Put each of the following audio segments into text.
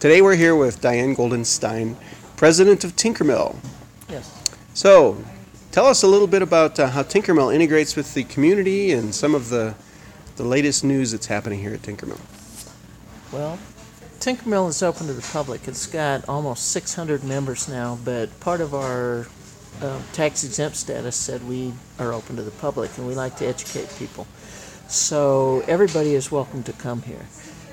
Today we're here with Diane Goldenstein, president of Tinkermill. Yes. So, tell us a little bit about uh, how Tinkermill integrates with the community and some of the, the latest news that's happening here at Tinkermill. Well, Tinkermill is open to the public. It's got almost 600 members now, but part of our uh, tax exempt status said we are open to the public and we like to educate people. So everybody is welcome to come here.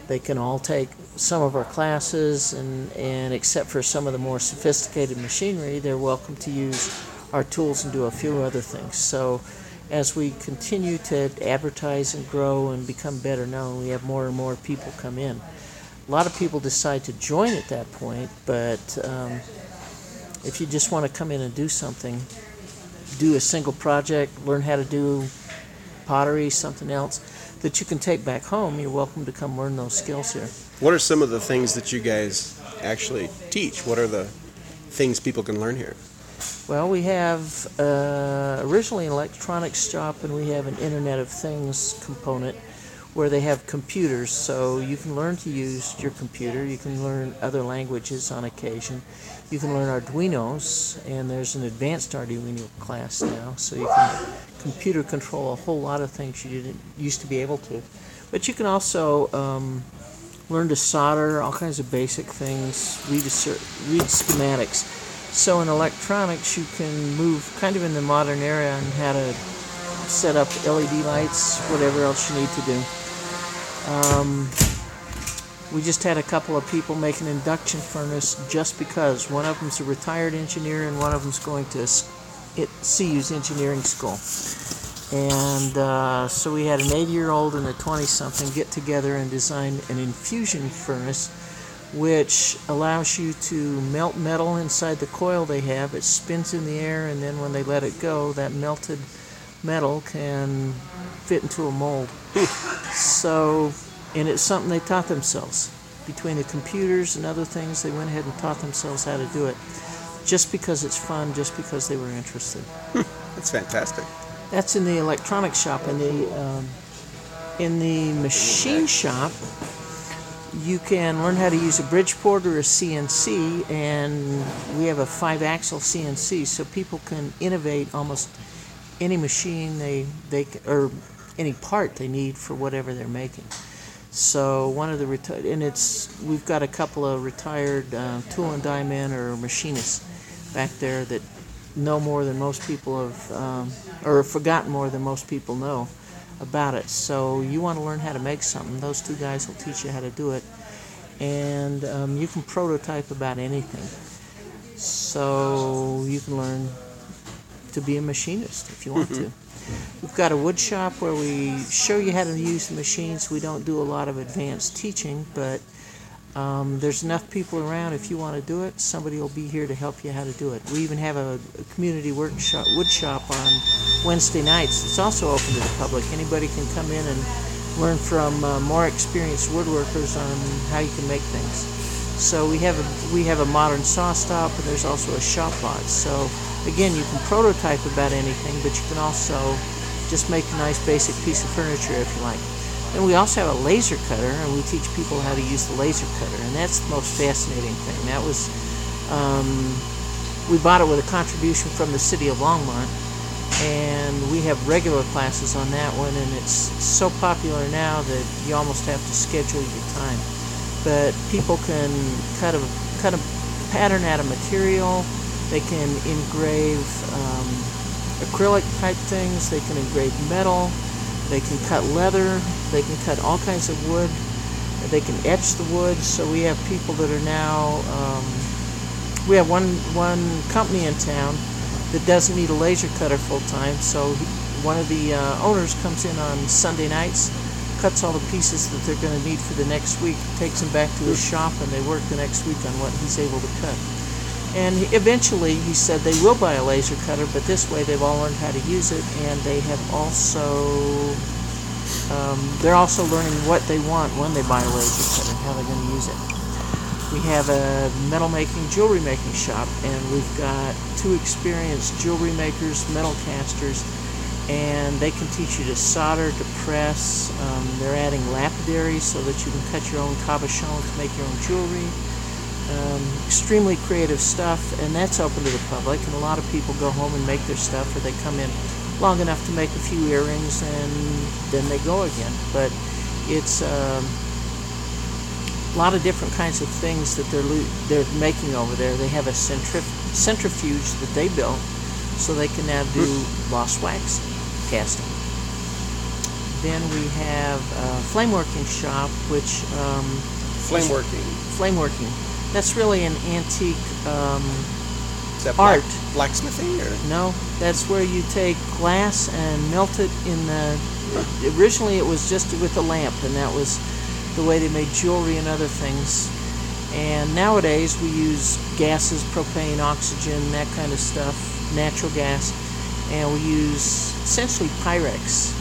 They can all take some of our classes, and, and except for some of the more sophisticated machinery, they're welcome to use our tools and do a few other things. So as we continue to advertise and grow and become better known, we have more and more people come in. A lot of people decide to join at that point, but um, if you just want to come in and do something, do a single project, learn how to do pottery, something else that you can take back home, you're welcome to come learn those skills here. What are some of the things that you guys actually teach? What are the things people can learn here? Well, we have uh, originally an electronics shop and we have an Internet of Things component where they have computers. So you can learn to use your computer. You can learn other languages on occasion. You can learn Arduinos, and there's an advanced Arduino class now. So you can computer control a whole lot of things you didn't used to be able to. But you can also um, learn to solder, all kinds of basic things, read, read schematics. So in electronics, you can move kind of in the modern era and how to set up LED lights, whatever else you need to do. Um, we just had a couple of people make an induction furnace just because one of them's a retired engineer and one of them's going to it, CU's engineering school. And uh, so we had an 80 year old and a 20 something get together and design an infusion furnace which allows you to melt metal inside the coil they have. It spins in the air, and then when they let it go, that melted metal can fit into a mold. so, and it's something they taught themselves. Between the computers and other things, they went ahead and taught themselves how to do it. Just because it's fun, just because they were interested. That's fantastic. That's in the electronics shop. In the um, in the machine shop, you can learn how to use a Bridgeport or a CNC, and we have a five-axis CNC, so people can innovate almost any machine they they or any part they need for whatever they're making. So one of the retired, and it's we've got a couple of retired uh, tool and die men or machinists back there that know more than most people have, um, or have forgotten more than most people know about it. So you want to learn how to make something, those two guys will teach you how to do it, and um, you can prototype about anything. So you can learn to be a machinist if you want to. We've got a wood shop where we show you how to use the machines. We don't do a lot of advanced teaching, but um, there's enough people around. If you want to do it, somebody will be here to help you how to do it. We even have a, a community workshop, wood shop on Wednesday nights. It's also open to the public. Anybody can come in and learn from uh, more experienced woodworkers on how you can make things. So we have a we have a modern SawStop, and there's also a shop lot. So again, you can prototype about anything, but you can also just make a nice basic piece of furniture if you like. And we also have a laser cutter, and we teach people how to use the laser cutter, and that's the most fascinating thing. That was um, we bought it with a contribution from the city of Longmont, and we have regular classes on that one, and it's so popular now that you almost have to schedule your time but people can cut a cut a pattern out of material. They can engrave um, acrylic type things. They can engrave metal. They can cut leather. They can cut all kinds of wood. They can etch the wood. So we have people that are now. Um, we have one one company in town that doesn't need a laser cutter full time. So one of the uh, owners comes in on Sunday nights cuts all the pieces that they're going to need for the next week, takes them back to his shop, and they work the next week on what he's able to cut. And eventually, he said they will buy a laser cutter, but this way they've all learned how to use it, and they have also um, they're also learning what they want when they buy a laser cutter, how they're going to use it. We have a metal making, jewelry making shop, and we've got two experienced jewelry makers, metal casters, and they can teach you to solder, to press. Um, they're adding lapidary so that you can cut your own cabochon to make your own jewelry. um, extremely creative stuff, and that's open to the public. And a lot of people go home and make their stuff, or they come in long enough to make a few earrings, and then they go again. But it's um, a lot of different kinds of things that they're they're making over there. They have a centrif- centrifuge that they built, so they can now do lost wax casting. Then we have a flame working shop, which um, Flame working. flame working. That's really an antique. Um, Is that Art. black- blacksmithing or? no, that's where you take glass and melt it in the. Originally, it was just with a lamp, and that was the way they made jewelry and other things. And nowadays, we use gases, propane, oxygen, that kind of stuff, natural gas, and we use essentially Pyrex.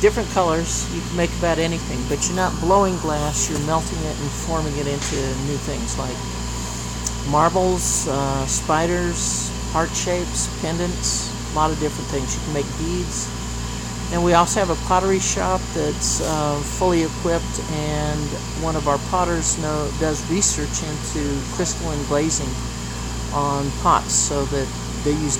Different colors, you can make about anything, but you're not blowing glass, you're melting it and forming it into new things like marbles, uh, spiders, heart shapes, pendants, a lot of different things. You can make beads. And we also have a pottery shop that's uh, fully equipped, and one of our potters know, does research into crystalline glazing on pots so that they use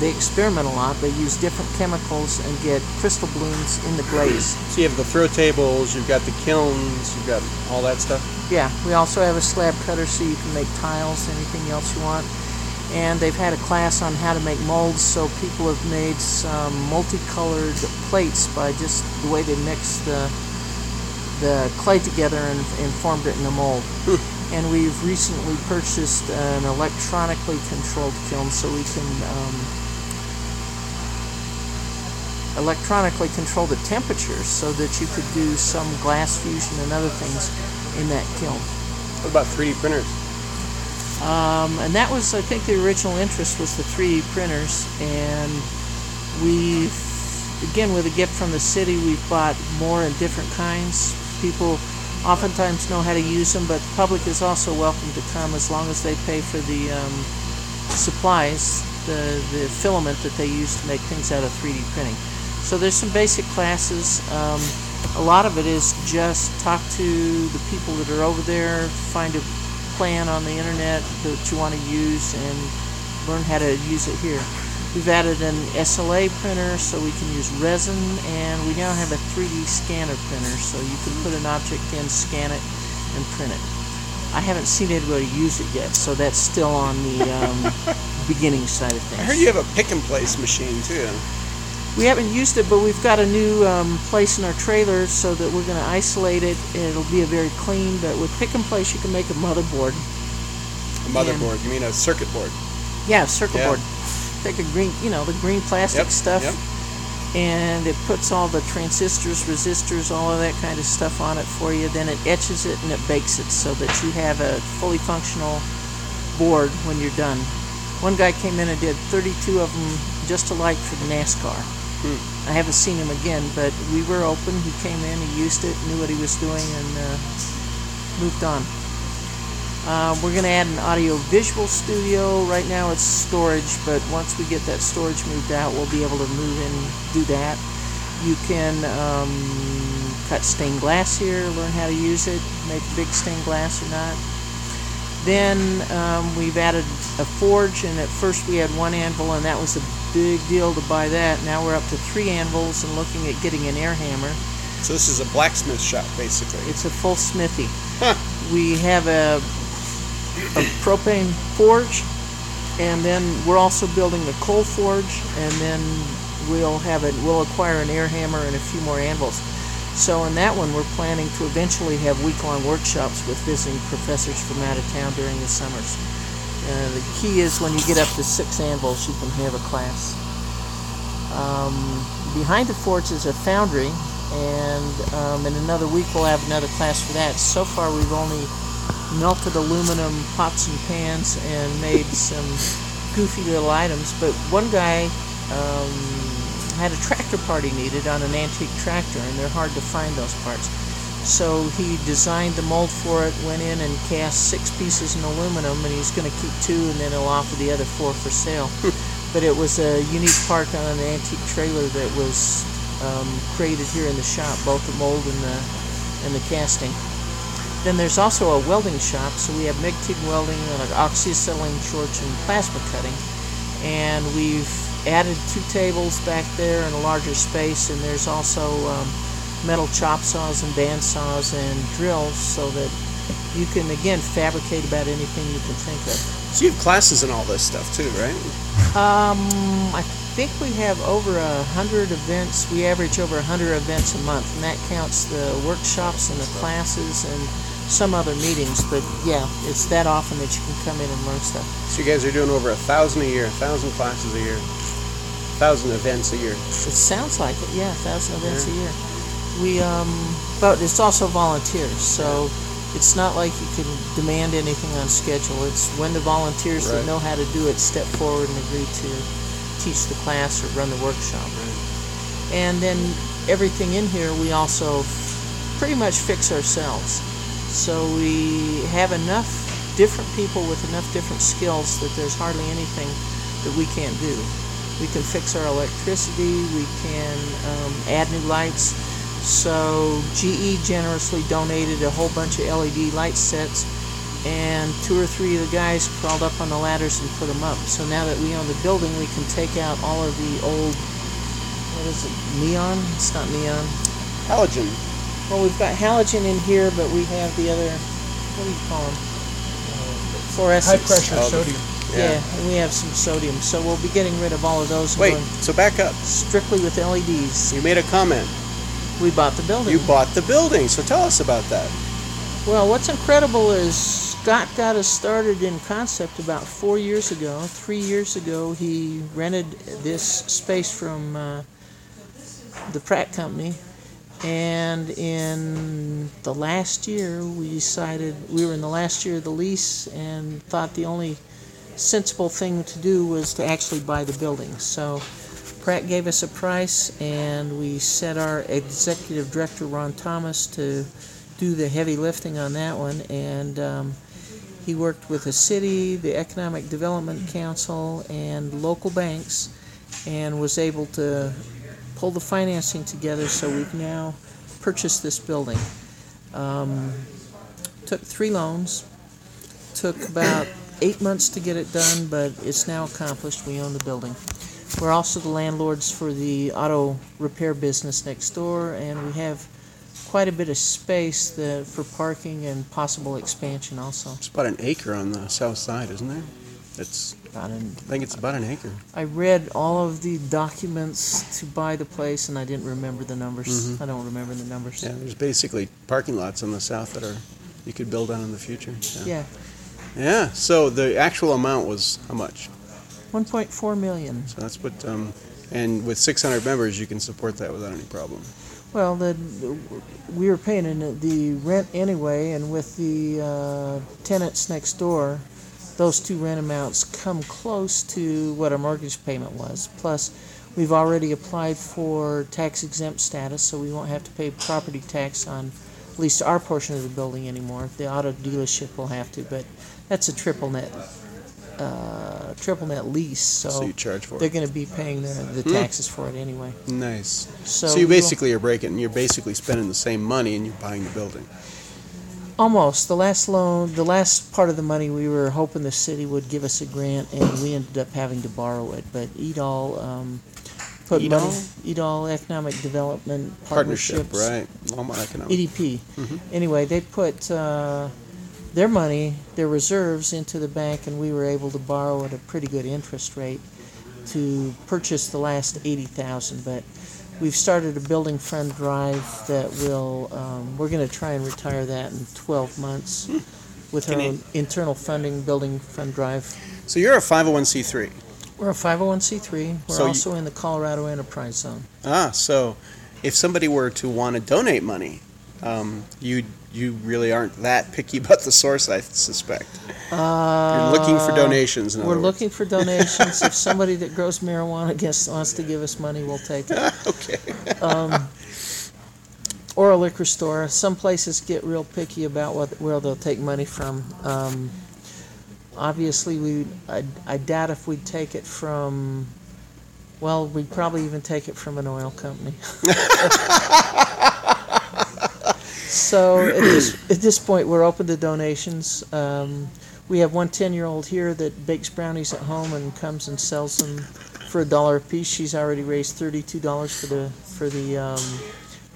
they experiment a lot. They use different chemicals and get crystal blooms in the glaze. So you have the throw tables, you've got the kilns, you've got all that stuff. Yeah, we also have a slab cutter so you can make tiles, anything else you want. And they've had a class on how to make molds, so people have made some multicolored plates by just the way they mix the the clay together and, and formed it in a mold. and we've recently purchased an electronically controlled kiln so we can um, electronically control the temperatures so that you could do some glass fusion and other things in that kiln. What about 3D printers? Um, and that was, I think, the original interest was the 3D printers, and we've, again, with a gift from the city, we've bought more and different kinds. People oftentimes know how to use them, but the public is also welcome to come as long as they pay for the um, supplies, the, the filament that they use to make things out of 3D printing. So there's some basic classes. Um, a lot of it is just talk to the people that are over there, find a plan on the internet that you want to use, and learn how to use it here. We've added an SLA printer so we can use resin, and we now have a 3D scanner printer so you can put an object in, scan it, and print it. I haven't seen anybody use it yet, so that's still on the um, beginning side of things. I heard you have a pick and place machine too. We haven't used it, but we've got a new um, place in our trailer so that we're going to isolate it. It'll be a very clean, but with pick and place, you can make a motherboard. A motherboard. You mean a circuit board? Yeah, circuit Yeah. board. Take a green, you know, the green plastic Yep, stuff, yep. and it puts all the transistors, resistors, all of that kind of stuff on it for you. Then it etches it and it bakes it so that you have a fully functional board when you're done. One guy came in and did 32 of them just alike for the NASCAR. I haven't seen him again, but we were open. He came in, he used it, knew what he was doing, and uh, moved on. Uh, we're going to add an audio visual studio. Right now it's storage, but once we get that storage moved out, we'll be able to move in do that. You can um, cut stained glass here, learn how to use it, make big stained glass or not. Then um, we've added a forge, and at first we had one anvil, and that was a big deal to buy that. Now we're up to three anvils and looking at getting an air hammer. So this is a blacksmith shop basically. It's a full smithy. Huh. We have a, a propane forge, and then we're also building a coal forge, and then we'll have it. We'll acquire an air hammer and a few more anvils. So in that one, we're planning to eventually have week-long workshops with visiting professors from out of town during the summers. Uh, the key is when you get up to six anvils, you can have a class. Um, behind the forge is a foundry, and um, in another week we'll have another class for that. So far, we've only melted aluminum pots and pans and made some goofy little items. But one guy um, had a tractor part he needed on an antique tractor, and they're hard to find those parts. So he designed the mold for it, went in and cast six pieces in aluminum, and he's going to keep two, and then he'll offer the other four for sale. but it was a unique part on an antique trailer that was um, created here in the shop, both the mold and the and the casting. Then there's also a welding shop, so we have MIG TIG welding, and oxyacetylene torch, and plasma cutting. And we've added two tables back there in a larger space, and there's also um, metal chop saws and band saws and drills so that you can again fabricate about anything you can think of. So you have classes and all this stuff too, right? Um, I think we have over a hundred events. We average over a hundred events a month, and that counts the workshops and the classes and some other meetings. But yeah, it's that often that you can come in and learn stuff. So you guys are doing over a thousand a year, a thousand classes a year, a thousand events a year. It sounds like it, yeah, a thousand events a year. We, um, but it's also volunteers, so it's not like you can demand anything on schedule. It's when the volunteers that know how to do it step forward and agree to teach the class or run the workshop. And then everything in here we also pretty much fix ourselves. So we have enough different people with enough different skills that there's hardly anything that we can't do. We can fix our electricity, we can um, add new lights. So GE generously donated a whole bunch of LED light sets, and two or three of the guys crawled up on the ladders and put them up. So now that we own the building, we can take out all of the old, what is it, neon? It's not neon. Halogen. Well, we've got halogen in here, but we have the other, what do you call them? Fluorescents. High pressure Oh, sodium. Yeah. and we have some sodium, so we'll be getting rid of all of those Wait, so back up. strictly with LEDs. You made a comment. We bought the building. You bought the building, so tell us about that. Well, what's incredible is Scott got us started in concept about four years ago. Three years ago, he rented this space from uh, the Pratt Company, and in the last year, we decided we were in the last year of the lease and thought the only sensible thing to do was to actually buy the building. So Pratt gave us a price, and we set our executive director Ron Thomas to do the heavy lifting on that one, and um, he worked with the city, the Economic Development Council, and local banks, and was able to pull the financing together so we've now purchased this building. Um, took three loans, took about eight months to get it done, but it's now accomplished. We own the building. We're also the landlords for the auto repair business next door, and we have quite a bit of space for parking and possible expansion also. It's about an acre on the south side, isn't there? It's. About an- I think it's about an acre. I read all of the documents to buy the place, and I didn't remember the numbers. Mm-hmm. I don't remember the numbers. Yeah, there's basically parking lots on the south that are you could build on in the future. Yeah, Yeah. So the actual amount was how much? 1.4 million. So that's what. Um, and with 600 members, you can support that without any problem. Well, the, we were paying the rent anyway, and with the uh, tenants next door, those two rent amounts come close to what our mortgage payment was. Plus, we've already applied for tax exempt status, so we won't have to pay property tax on at least our portion of the building anymore. The auto dealership will have to, but that's a triple net, uh, triple net lease, so, So you charge for they're going to be paying the, the taxes for it anyway. Nice. So, So, you basically are breaking. You're basically spending the same money and you're buying the building. Almost. The last loan, the last part of the money, we were hoping the city would give us a grant, and we ended up having to borrow it. But EDOL um, put EDOL? money. EDOL Economic Development Partnership, right? Longmont Economic. EDP. Anyway, they put uh, their money, their reserves, into the bank, and we were able to borrow at a pretty good interest rate to purchase the last eighty thousand. But we've started a building fund drive that will. Um, we're going to try and retire that in twelve months with our Can you- own internal funding building fund drive. So you're a 501c3. We're a five hundred one c three. We're So you- also in the Colorado Enterprise Zone. Ah, so if somebody were to want to donate money, um, you you really aren't that picky about the source, I suspect. Uh, You're looking for donations. In We're looking for donations. if somebody that grows marijuana gets, wants to give us money, we'll take it. okay. Or a liquor store. Some places get real picky about what, where they'll take money from. Um, obviously, we I, I doubt if we'd take it from. Well, we'd probably even take it from an oil company. So at this at this point, we're open to donations. Um, we have one 10 year old here that bakes brownies at home and comes and sells them for a dollar a piece. She's already raised $32 for the for the um,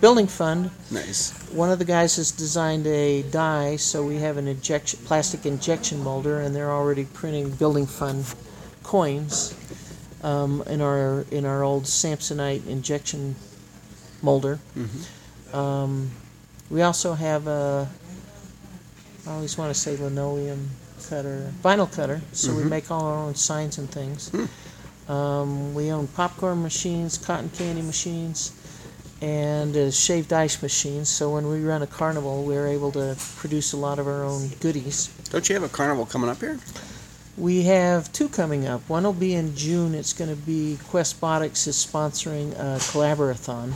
building fund. Nice. One of the guys has designed a die, so we have an injection plastic injection molder, and they're already printing building fund coins um, in our in our old Samsonite injection molder. Um, we also have a I always want to say linoleum cutter, vinyl cutter, so we make all our own signs and things. Um, we own popcorn machines, cotton candy machines, and uh, shaved ice machines. So when we run a carnival, we're able to produce a lot of our own goodies. Don't you have a carnival coming up here? We have two coming up. One will be in June. It's going to be Questbotics is sponsoring a collaborathon.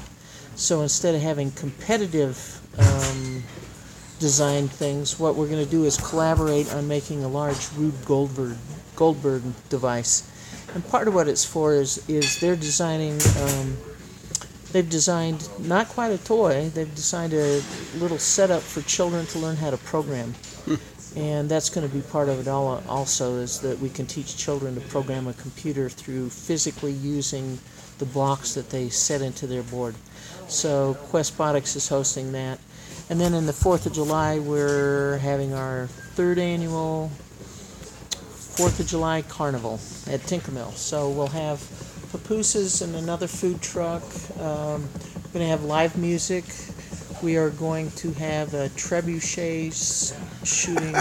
So instead of having competitive um, design things, what we're going to do is collaborate on making a large Rube Goldberg Goldberg device. And part of what it's for is is they're designing. Um, they've designed not quite a toy. They've designed a little setup for children to learn how to program and that's going to be part of it all also is that we can teach children to program a computer through physically using the blocks that they set into their board so questbotics is hosting that. And then in the fourth of july we're having our third annual fourth of july carnival at tinkermill. So we'll have papooses and another food truck. Um, we're going to have live music. We are going to have a trebuchet shooting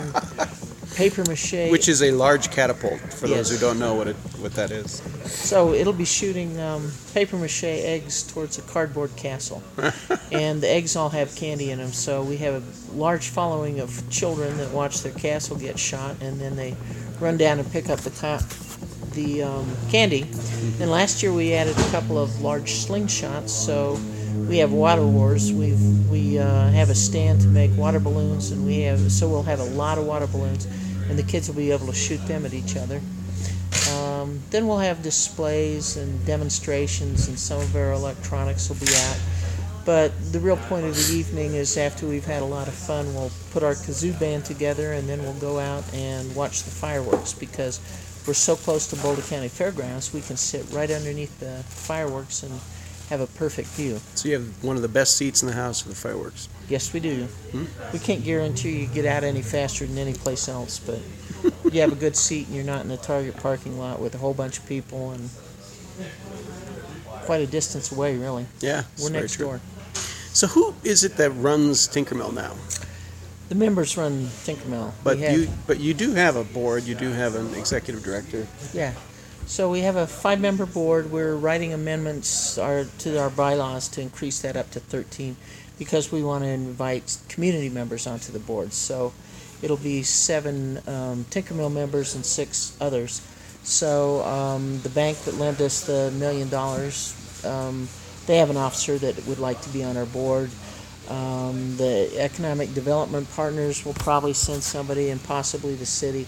paper mache. Which is a large catapult, for those who don't know what it what that is. so it'll be shooting um, paper mache eggs towards a cardboard castle, and the eggs all have candy in them. So we have a large following of children that watch their castle get shot, and then they run down and pick up the the um, candy. And last year we added a couple of large slingshots, so we have water wars. We we uh, have a stand to make water balloons, and we have so we'll have a lot of water balloons, and the kids will be able to shoot them at each other. Um, then we'll have displays and demonstrations, and some of our electronics will be out. But the real point of the evening is after we've had a lot of fun, we'll put our kazoo band together, and then we'll go out and watch the fireworks because we're so close to Boulder County Fairgrounds, we can sit right underneath the fireworks and have a perfect view. So you have one of the best seats in the house for the fireworks. Yes, we do. Hmm? We can't guarantee you get out any faster than any place else, but you have a good seat and you're not in the Target parking lot with a whole bunch of people and quite a distance away, really. Yeah, We're next door. So who is it that runs Tinkermill now? The members run Tinkermill. But have- you but you do have a board. You do have an executive director. Yeah. So we have a five-member board. We're writing amendments our, to our bylaws to increase that up to 13 because we want to invite community members onto the board. So it'll be seven um, Tinkermill members and six others. So um, the bank that lent us the million dollars, um, they have an officer that would like to be on our board. Um, the economic development partners will probably send somebody, and possibly the city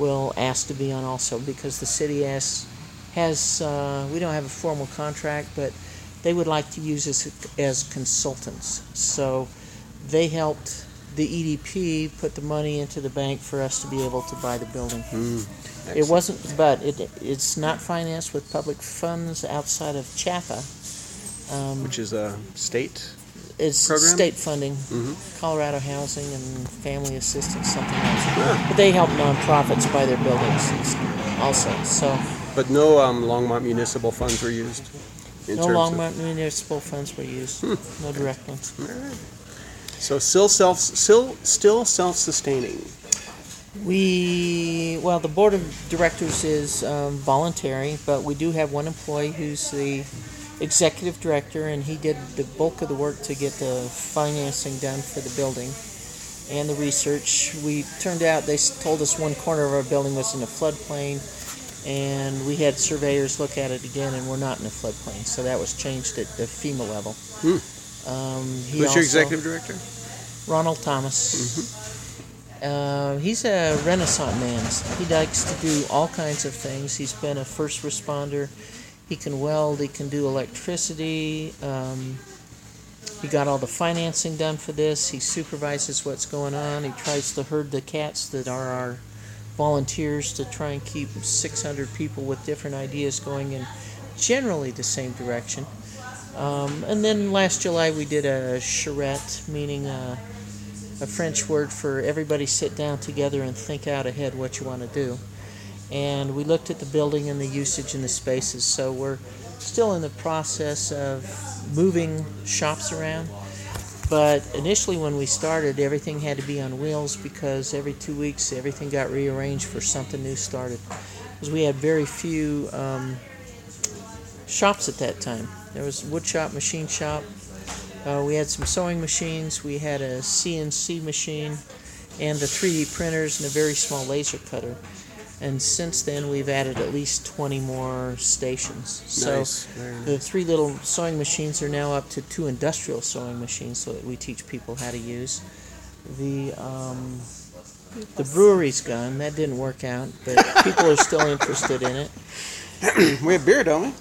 will ask to be on also because the city has has uh, we don't have a formal contract, but they would like to use us as consultants. So they helped the EDP put the money into the bank for us to be able to buy the building. It wasn't, but it it's not financed with public funds outside of CHAPA. Um, which is a state. It's program? state funding, Colorado Housing and Family Assistance, something else. But they help nonprofits buy their buildings also. So But no um, Longmont municipal funds were used. No terms long of- municipal funds were used, no direct ones. So still self still still self sustaining. We well, the board of directors is um, voluntary, but we do have one employee who's the executive director, and he did the bulk of the work to get the financing done for the building and the research. We turned out they told us one corner of our building was in a floodplain, and we had surveyors look at it again, and we're not in a floodplain, so that was changed at the FEMA level. Um, he Who's also- your executive director? Ronald Thomas. Uh, he's a renaissance man. He likes to do all kinds of things. He's been a first responder. He can weld. He can do electricity. Um, He got all the financing done for this. He supervises what's going on. He tries to herd the cats that are our volunteers to try and keep 600 people with different ideas going in generally the same direction. Um, and then last July we did a charrette, meaning a, a French word for everybody sit down together and think out ahead what you want to do. And we looked at the building and the usage and the spaces. So we're still in the process of moving shops around. But initially, when we started, everything had to be on wheels because every two weeks everything got rearranged for something new started. Because we had very few um, shops at that time. There was wood shop, machine shop. Uh, we had some sewing machines. We had a CNC machine, and the 3D printers and a very small laser cutter. And since then, we've added at least 20 more stations. So nice. Very the three little sewing machines are now up to two industrial sewing machines, so that we teach people how to use. The um, the brewery's gone. That didn't work out, but people are still interested in it. we have beer, don't we?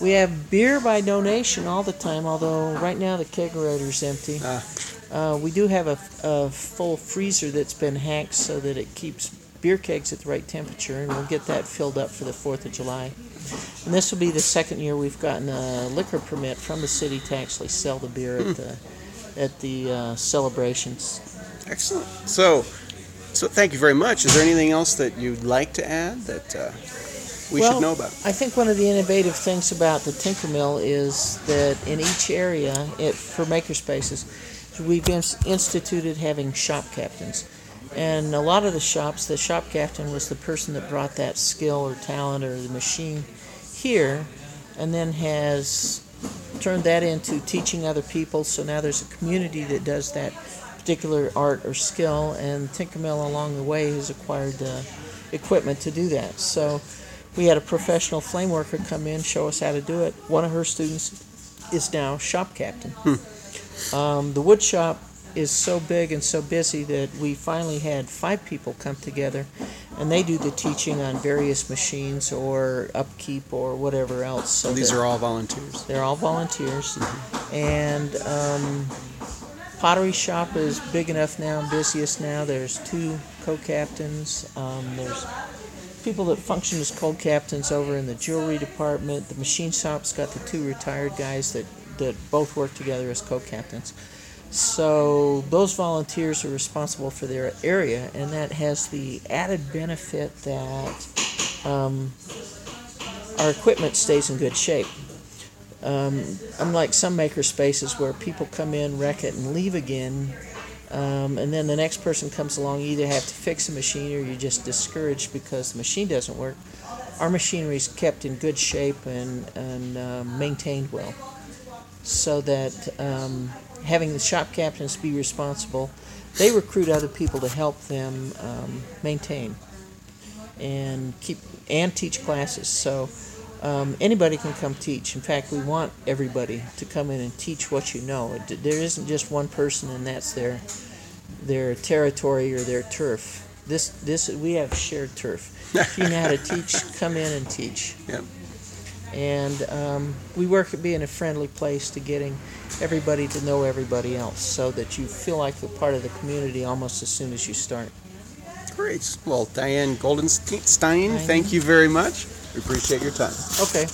We have beer by donation all the time, although right now the kegerator's empty. Ah. Uh, we do have a, a full freezer that's been hacked so that it keeps beer kegs at the right temperature, and we'll get that filled up for the 4th of July. And this will be the second year we've gotten a liquor permit from the city to actually sell the beer at the at the uh, celebrations. Excellent. So, so thank you very much. Is there anything else that you'd like to add that uh, we Well, should know about? I think one of the innovative things about the Tinker Mill is that in each area, it, for makerspaces, we've ins- instituted having shop captains. And a lot of the shops, the shop captain was the person that brought that skill or talent or the machine here and then has turned that into teaching other people. So now there's a community that does that particular art or skill, and Tinker Mill along the way has acquired the equipment to do that. So we had a professional flame worker come in, show us how to do it. One of her students is now shop captain. Um, the wood shop is so big and so busy that we finally had five people come together and they do the teaching on various machines or upkeep or whatever else. So these are all volunteers. they're all volunteers. And um, pottery shop is big enough now, busiest now. There's two co-captains. Um, there's people that function as co-captains over in the jewelry department. The machine shop's got the two retired guys that, that both work together as co-captains. So those volunteers are responsible for their area, and that has the added benefit that um, our equipment stays in good shape. Um, unlike some maker spaces where people come in, wreck it, and leave again, um, and then the next person comes along, you either have to fix the machine or you're just discouraged because the machine doesn't work. Our machinery is kept in good shape and, and uh, maintained well, so that um, having the shop captains be responsible, they recruit other people to help them um, maintain and keep and teach classes. So um, anybody can come teach. In fact, we want everybody to come in and teach what you know. It- There isn't just one person, and that's their their territory or their turf. This this we have shared turf. If you know how to teach, come in and teach. Yep. And um, we work at being a friendly place to getting everybody to know everybody else, so that you feel like you're part of the community almost as soon as you start. Great. Well, Diane Goldenstein, Diane. thank you very much. We appreciate your time. Okay.